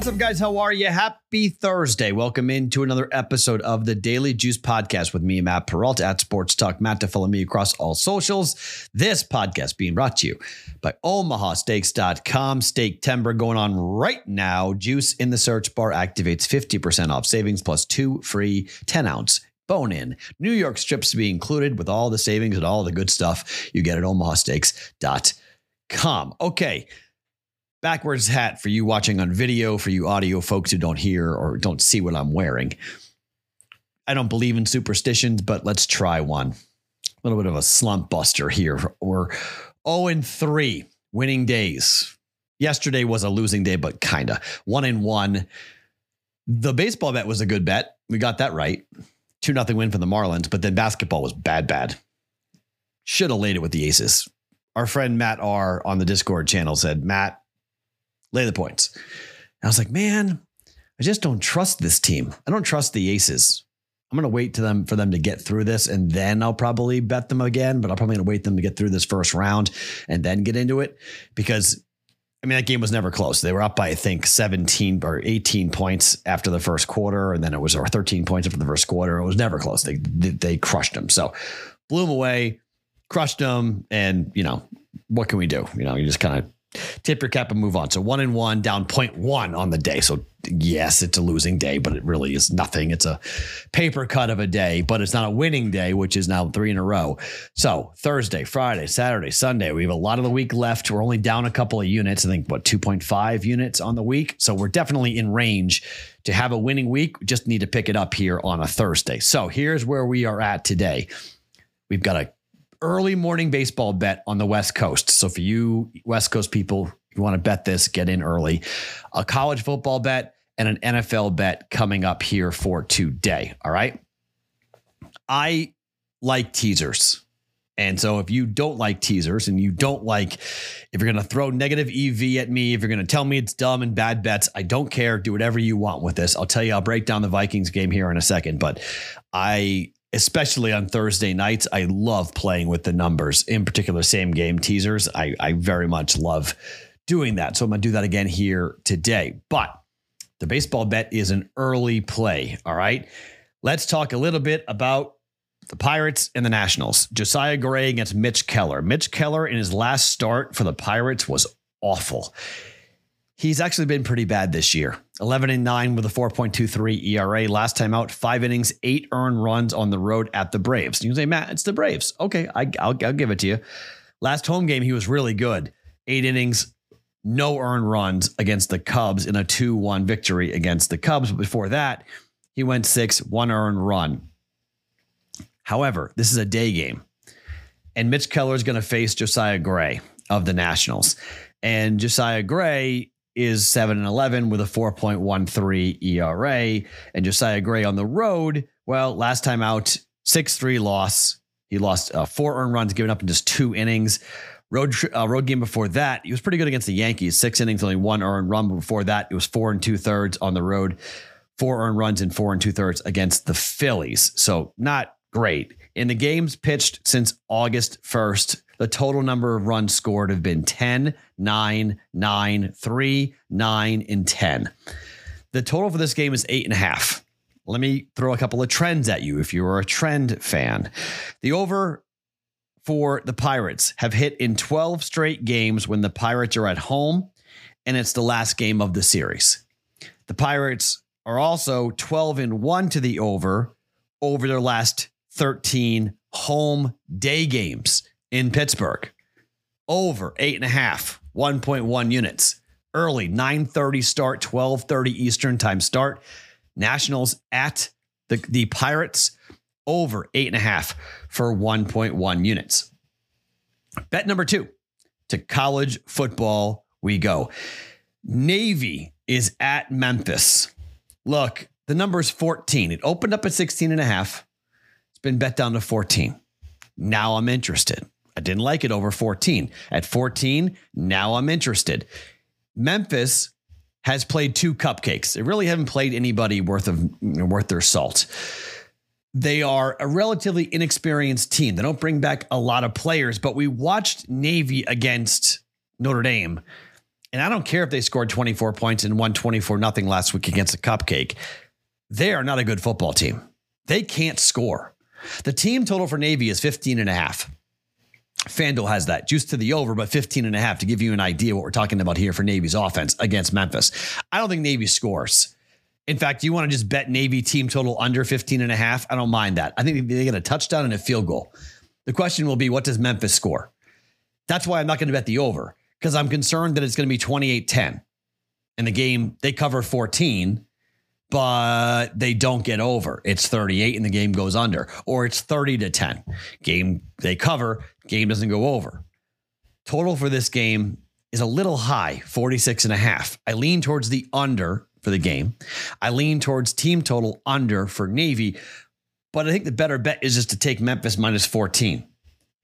What's up, guys? How are you? Happy Thursday. Welcome into another episode of the Daily Juice Podcast with me, Matt Perrault at Sports Talk. Matt to follow me across all socials. This podcast being brought to you by OmahaSteaks.com. Steak timber going on right now. Juice in the search bar activates 50% off savings plus two free 10 ounce bone in. New York strips to be included with all the savings and all the good stuff you get at OmahaSteaks.com. Okay backwards hat for you watching on video, for you audio folks who don't hear or don't see what I'm wearing. I don't believe in superstitions, but let's try one. A little bit of a slump buster here. We're 0 and 3 winning days. Yesterday was a losing day, but kind of. 1 and 1. The baseball bet was a good bet. We got that right. 2 nothing win for the Marlins, but then basketball was bad, bad. Should have laid it with the Aces. Our friend Matt R on the Discord channel said, Matt, lay the points. And I was like, man, I just don't trust this team. I don't trust the Aces. I'm going to wait to them for them to get through this, and then I'll probably bet them again. But I'm probably going to wait them to get through this first round and then get into it because I mean that game was never close. They were up by I think 17 or 18 points after the first quarter, and then it was or 13 points after the first quarter. It was never close. They they crushed them. So blew them away, crushed them, and you know what can we do? You know, you just kind of tip your cap and move on. So one and one down 0.1 on the day. So yes, it's a losing day, but it really is nothing. It's a paper cut of a day, but it's not a winning day, which is now three in a row. So Thursday, Friday, Saturday, Sunday, we have a lot of the week left. We're only down a couple of units. I think what 2.5 units on the week. So we're definitely in range to have a winning week. We just need to pick it up here on a Thursday. So here's where we are at today. We've got a early morning baseball bet on the West Coast. So for you West Coast people, you want to bet this, get in early. A college football bet and an NFL bet coming up here for today. All right. I like teasers. And so if you don't like teasers and you don't like, if you're going to throw negative EV at me, if you're going to tell me it's dumb and bad bets, I don't care. Do whatever you want with this. I'll tell you, I'll break down the Vikings game here in a second, but I especially on Thursday nights, I love playing with the numbers, in particular, same game teasers. I, I very much love doing that. So I'm going to do that again here today. But the baseball bet is an early play. All right. Let's talk a little bit about the Pirates and the Nationals. Josiah Gray against Mitch Keller. Mitch Keller in his last start for the Pirates was awful. He's actually been pretty bad this year. 11 and 9 with a 4.23 ERA. Last time out, five innings, eight earned runs on the road at the Braves. You say, Matt, it's the Braves. Okay, I, will I'll give it to you. Last home game, he was really good. Eight innings, no earned runs against the Cubs in a 2 1 victory against the Cubs. But before that, he went six, one earned run. However, this is a day game, and Mitch Keller is going to face Josiah Gray of the Nationals. And Josiah Gray is 7 and 11 with a 4.13 ERA. And Josiah Gray on the road, well, last time out, 6 3 loss. He lost uh, four earned runs given up in just two innings. Road uh, road game before that, he was pretty good against the Yankees. Six innings, only one earned run. But before that, it was four and two thirds on the road, four earned runs and four and two thirds against the Phillies. So not great. In the games pitched since August 1st, the total number of runs scored have been 10, 9, 9, 3, 9, and 10. The total for this game is eight and a half. Let me throw a couple of trends at you if you're a trend fan. The over for the Pirates have hit in 12 straight games when the Pirates are at home, and it's the last game of the series. The Pirates are also 12 and 1 to the over over their last 13 home day games in Pittsburgh. Over eight and a half, 1.1 units. Early, 9:30 start, 12:30 Eastern time start. Nationals at the, the Pirates over eight and a half for 1.1 units. Bet number two to college football we go. Navy is at Memphis. Look, the number is 14. It opened up at 16 and a half. It's been bet down to 14. Now I'm interested. I didn't like it over 14. At 14, now I'm interested. Memphis has played two cupcakes. They really haven't played anybody worth of worth their salt. They are a relatively inexperienced team. They don't bring back a lot of players, but we watched Navy against Notre Dame And I don't care if they scored 24 points and won 24 nothing last week against a cupcake. They are not a good football team. They can't score. The team total for Navy is 15 and a half. FanDuel has that juice to the over, but 15 and a half to give you an idea what we're talking about here for Navy's offense against Memphis. I don't think Navy scores. In fact, you want to just bet Navy team total under 15 and a half? I don't mind that. I think they get a touchdown and a field goal. The question will be what does Memphis score? That's why I'm not going to bet the over because I'm concerned that it's going to be 28 10. In the game, they cover 14 but they don't get over. It's 38 and the game goes under, or it's 30 to 10. Game they cover, game doesn't go over. Total for this game is a little high, 46 and a half. I lean towards the under for the game. I lean towards team total under for Navy, but I think the better bet is just to take Memphis minus 14.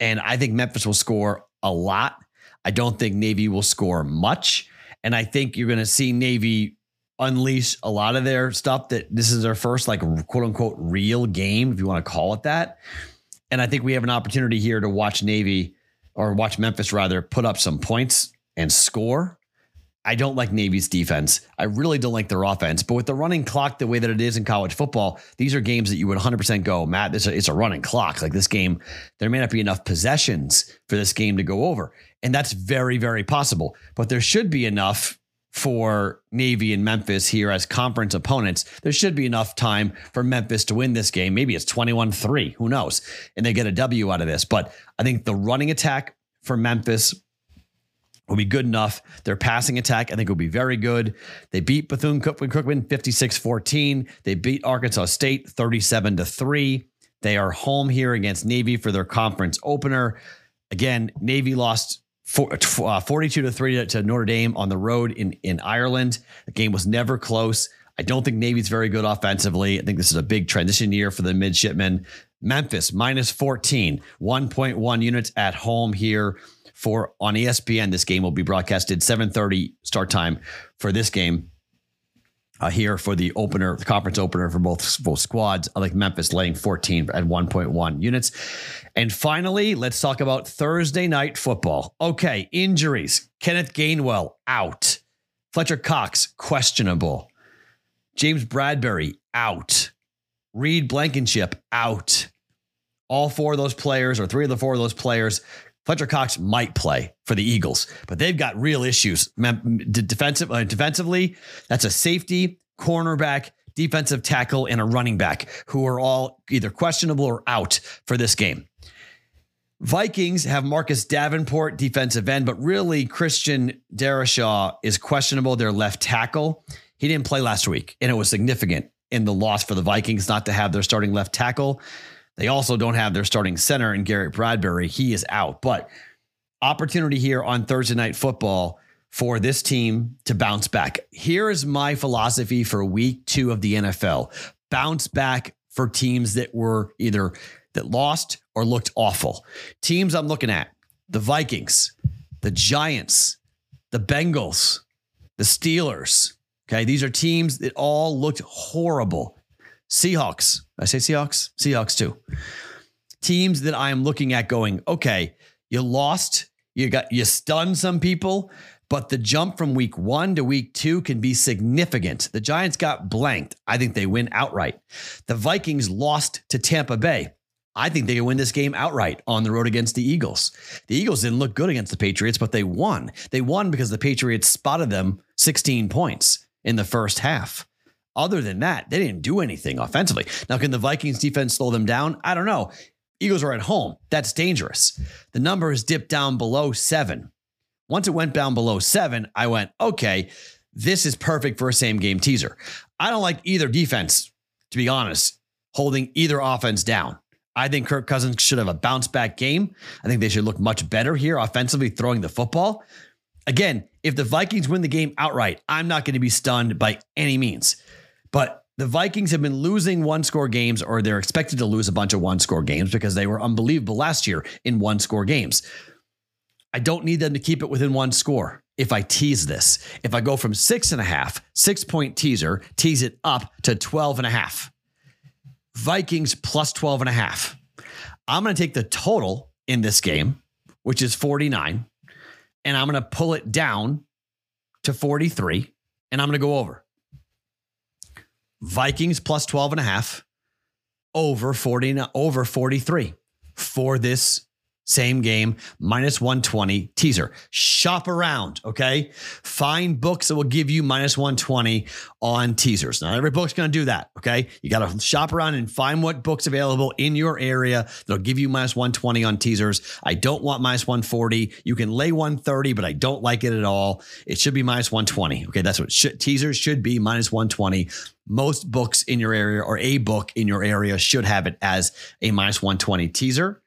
And I think Memphis will score a lot. I don't think Navy will score much. And I think you're going to see Navy unleash a lot of their stuff that this is their first like quote unquote real game, if you want to call it that. And I think we have an opportunity here to watch Navy or watch Memphis rather put up some points and score. I don't like Navy's defense. I really don't like their offense. But with the running clock the way that it is in college football, these are games that you would 100% go, Matt, this it's a running clock. Like this game, there may not be enough possessions for this game to go over. And that's very, very possible. But there should be enough for Navy and Memphis here as conference opponents, there should be enough time for Memphis to win this game. Maybe it's 21 3, who knows? And they get a W out of this. But I think the running attack for Memphis will be good enough. Their passing attack, I think, will be very good. They beat Bethune Cookman 56 14. They beat Arkansas State 37 3. They are home here against Navy for their conference opener. Again, Navy lost uh, 42 to 3 to Notre Dame on the road in, in Ireland. The game was never close. I don't think Navy's very good offensively. I think this is a big transition year for the midshipmen. Memphis minus 14, 1.1 units at home here for on ESPN. This game will be broadcasted 7:30 start time for this game uh, here for the opener, the conference opener for both, both squads. I like Memphis laying 14 at 1.1 units. And finally, let's talk about Thursday night football. Okay, injuries. Kenneth Gainwell out. Fletcher Cox questionable. James Bradberry out. Reed Blankenship out. All four of those players, or three of the four of those players, Fletcher Cox might play for the Eagles, but they've got real issues. Defensive, uh, defensively, that's a safety, cornerback, defensive tackle, and a running back who are all either questionable or out for this game. Vikings have Marcus Davenport, defensive end, but really Christian Darrisaw is questionable, their left tackle. He didn't play last week, and it was significant in the loss for the Vikings not to have their starting left tackle. They also don't have their starting center in Garrett Bradbury. He is out. But opportunity here on Thursday Night Football for this team to bounce back. Here is my philosophy for week two of the NFL bounce back for teams that were either that lost or looked awful. Teams I'm looking at the Vikings, the Giants, the Bengals, the Steelers. Okay. These are teams that all looked horrible. Seahawks. I say Seahawks? Seahawks too. Teams that I am looking at going, okay, you lost, you got you stunned some people, but the jump from week one to week two can be significant. The Giants got blanked. I think they win outright. The Vikings lost to Tampa Bay. I think they can win this game outright on the road against the Eagles. The Eagles didn't look good against the Patriots, but they won. They won because the Patriots spotted them 16 points in the first half. Other than that, they didn't do anything offensively. Now, can the Vikings defense slow them down? I don't know. Eagles are at home. That's dangerous. The number has dipped down below seven. Once it went down below seven, I went, okay, this is perfect for a same game teaser. I don't like either defense, to be honest, holding either offense down. I think Kirk Cousins should have a bounce back game. I think they should look much better here offensively throwing the football. Again, if the Vikings win the game outright, I'm not going to be stunned by any means. But the Vikings have been losing one score games, or they're expected to lose a bunch of one score games because they were unbelievable last year in one score games. I don't need them to keep it within one score if I tease this. If I go from six and a half, six point teaser, tease it up to 12 and a half. Vikings plus 12 and a half. I'm going to take the total in this game, which is 49, and I'm going to pull it down to 43, and I'm going to go over. Vikings plus 12 and a half over 40 over 43 for this same game, minus 120 teaser. Shop around, okay? Find books that will give you minus 120 on teasers. Not every book's gonna do that, okay? You gotta shop around and find what books available in your area that'll give you minus 120 on teasers. I don't want minus 140. You can lay 130, but I don't like it at all. It should be minus 120, okay? That's what should, teasers should be minus 120 most books in your area or a book in your area should have it as a minus 120 teaser.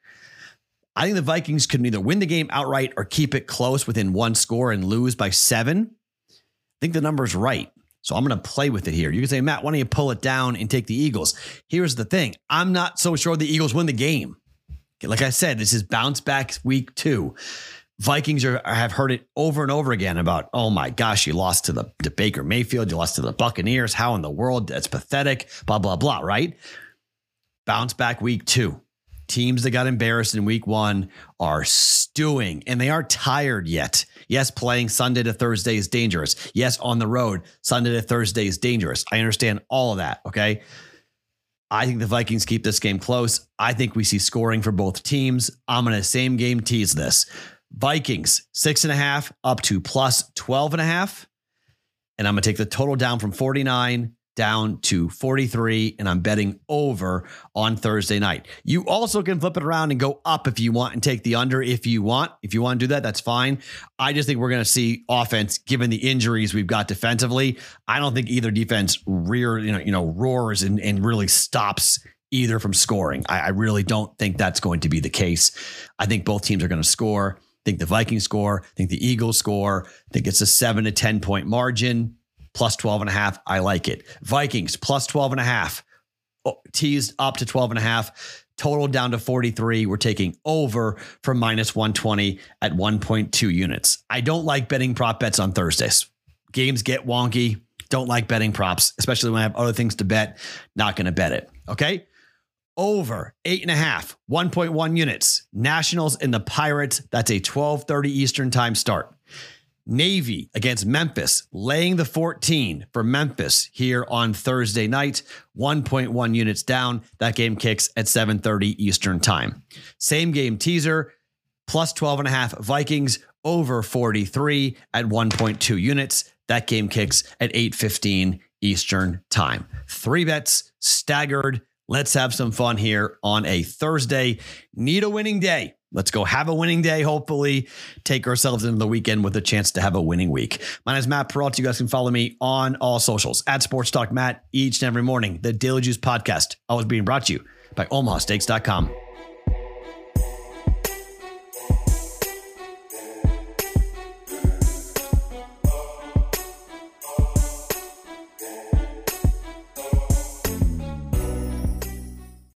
I think the Vikings could either win the game outright or keep it close within one score and lose by seven. I think the number's right. So I'm going to play with it here. You can say, Matt, why don't you pull it down and take the Eagles? Here's the thing I'm not so sure the Eagles win the game. Like I said, this is bounce back week two. Vikings are have heard it over and over again about, oh my gosh, you lost to the to Baker Mayfield, you lost to the Buccaneers. How in the world? That's pathetic. Blah blah blah. Right? Bounce back week two. Teams that got embarrassed in week one are stewing and they aren't tired yet. Yes, playing Sunday to Thursday is dangerous. Yes, on the road, Sunday to Thursday is dangerous. I understand all of that. Okay. I think the Vikings keep this game close. I think we see scoring for both teams. I'm going to same game tease this. Vikings, six and a half up to plus 12 and a half. And I'm going to take the total down from 49 down to 43 and I'm betting over on Thursday night. You also can flip it around and go up if you want and take the under if you want. If you want to do that, that's fine. I just think we're going to see offense given the injuries we've got defensively. I don't think either defense rear, you know, you know, roars and, and really stops either from scoring. I, I really don't think that's going to be the case. I think both teams are going to score. I think the Vikings score. I think the Eagles score. I think it's a seven to 10 point margin plus 12 and a half. I like it. Vikings plus 12 and a half. Oh, teased up to 12 and a half. Total down to 43. We're taking over from minus 120 at 1.2 units. I don't like betting prop bets on Thursdays. Games get wonky. Don't like betting props, especially when I have other things to bet. Not going to bet it. Okay. Over eight and a half, 1.1 units. Nationals and the Pirates. That's a 1230 Eastern time start. Navy against Memphis, laying the 14 for Memphis here on Thursday night, 1.1 units down. That game kicks at 7:30 Eastern Time. Same game teaser, plus 12 and a half Vikings over 43 at 1.2 units. That game kicks at 8:15 Eastern Time. Three bets staggered. Let's have some fun here on a Thursday. Need a winning day. Let's go have a winning day, hopefully. Take ourselves into the weekend with a chance to have a winning week. My name is Matt Perrault. You guys can follow me on all socials at Sports Talk Matt each and every morning. The Daily Juice podcast, always being brought to you by OmahaSteaks.com.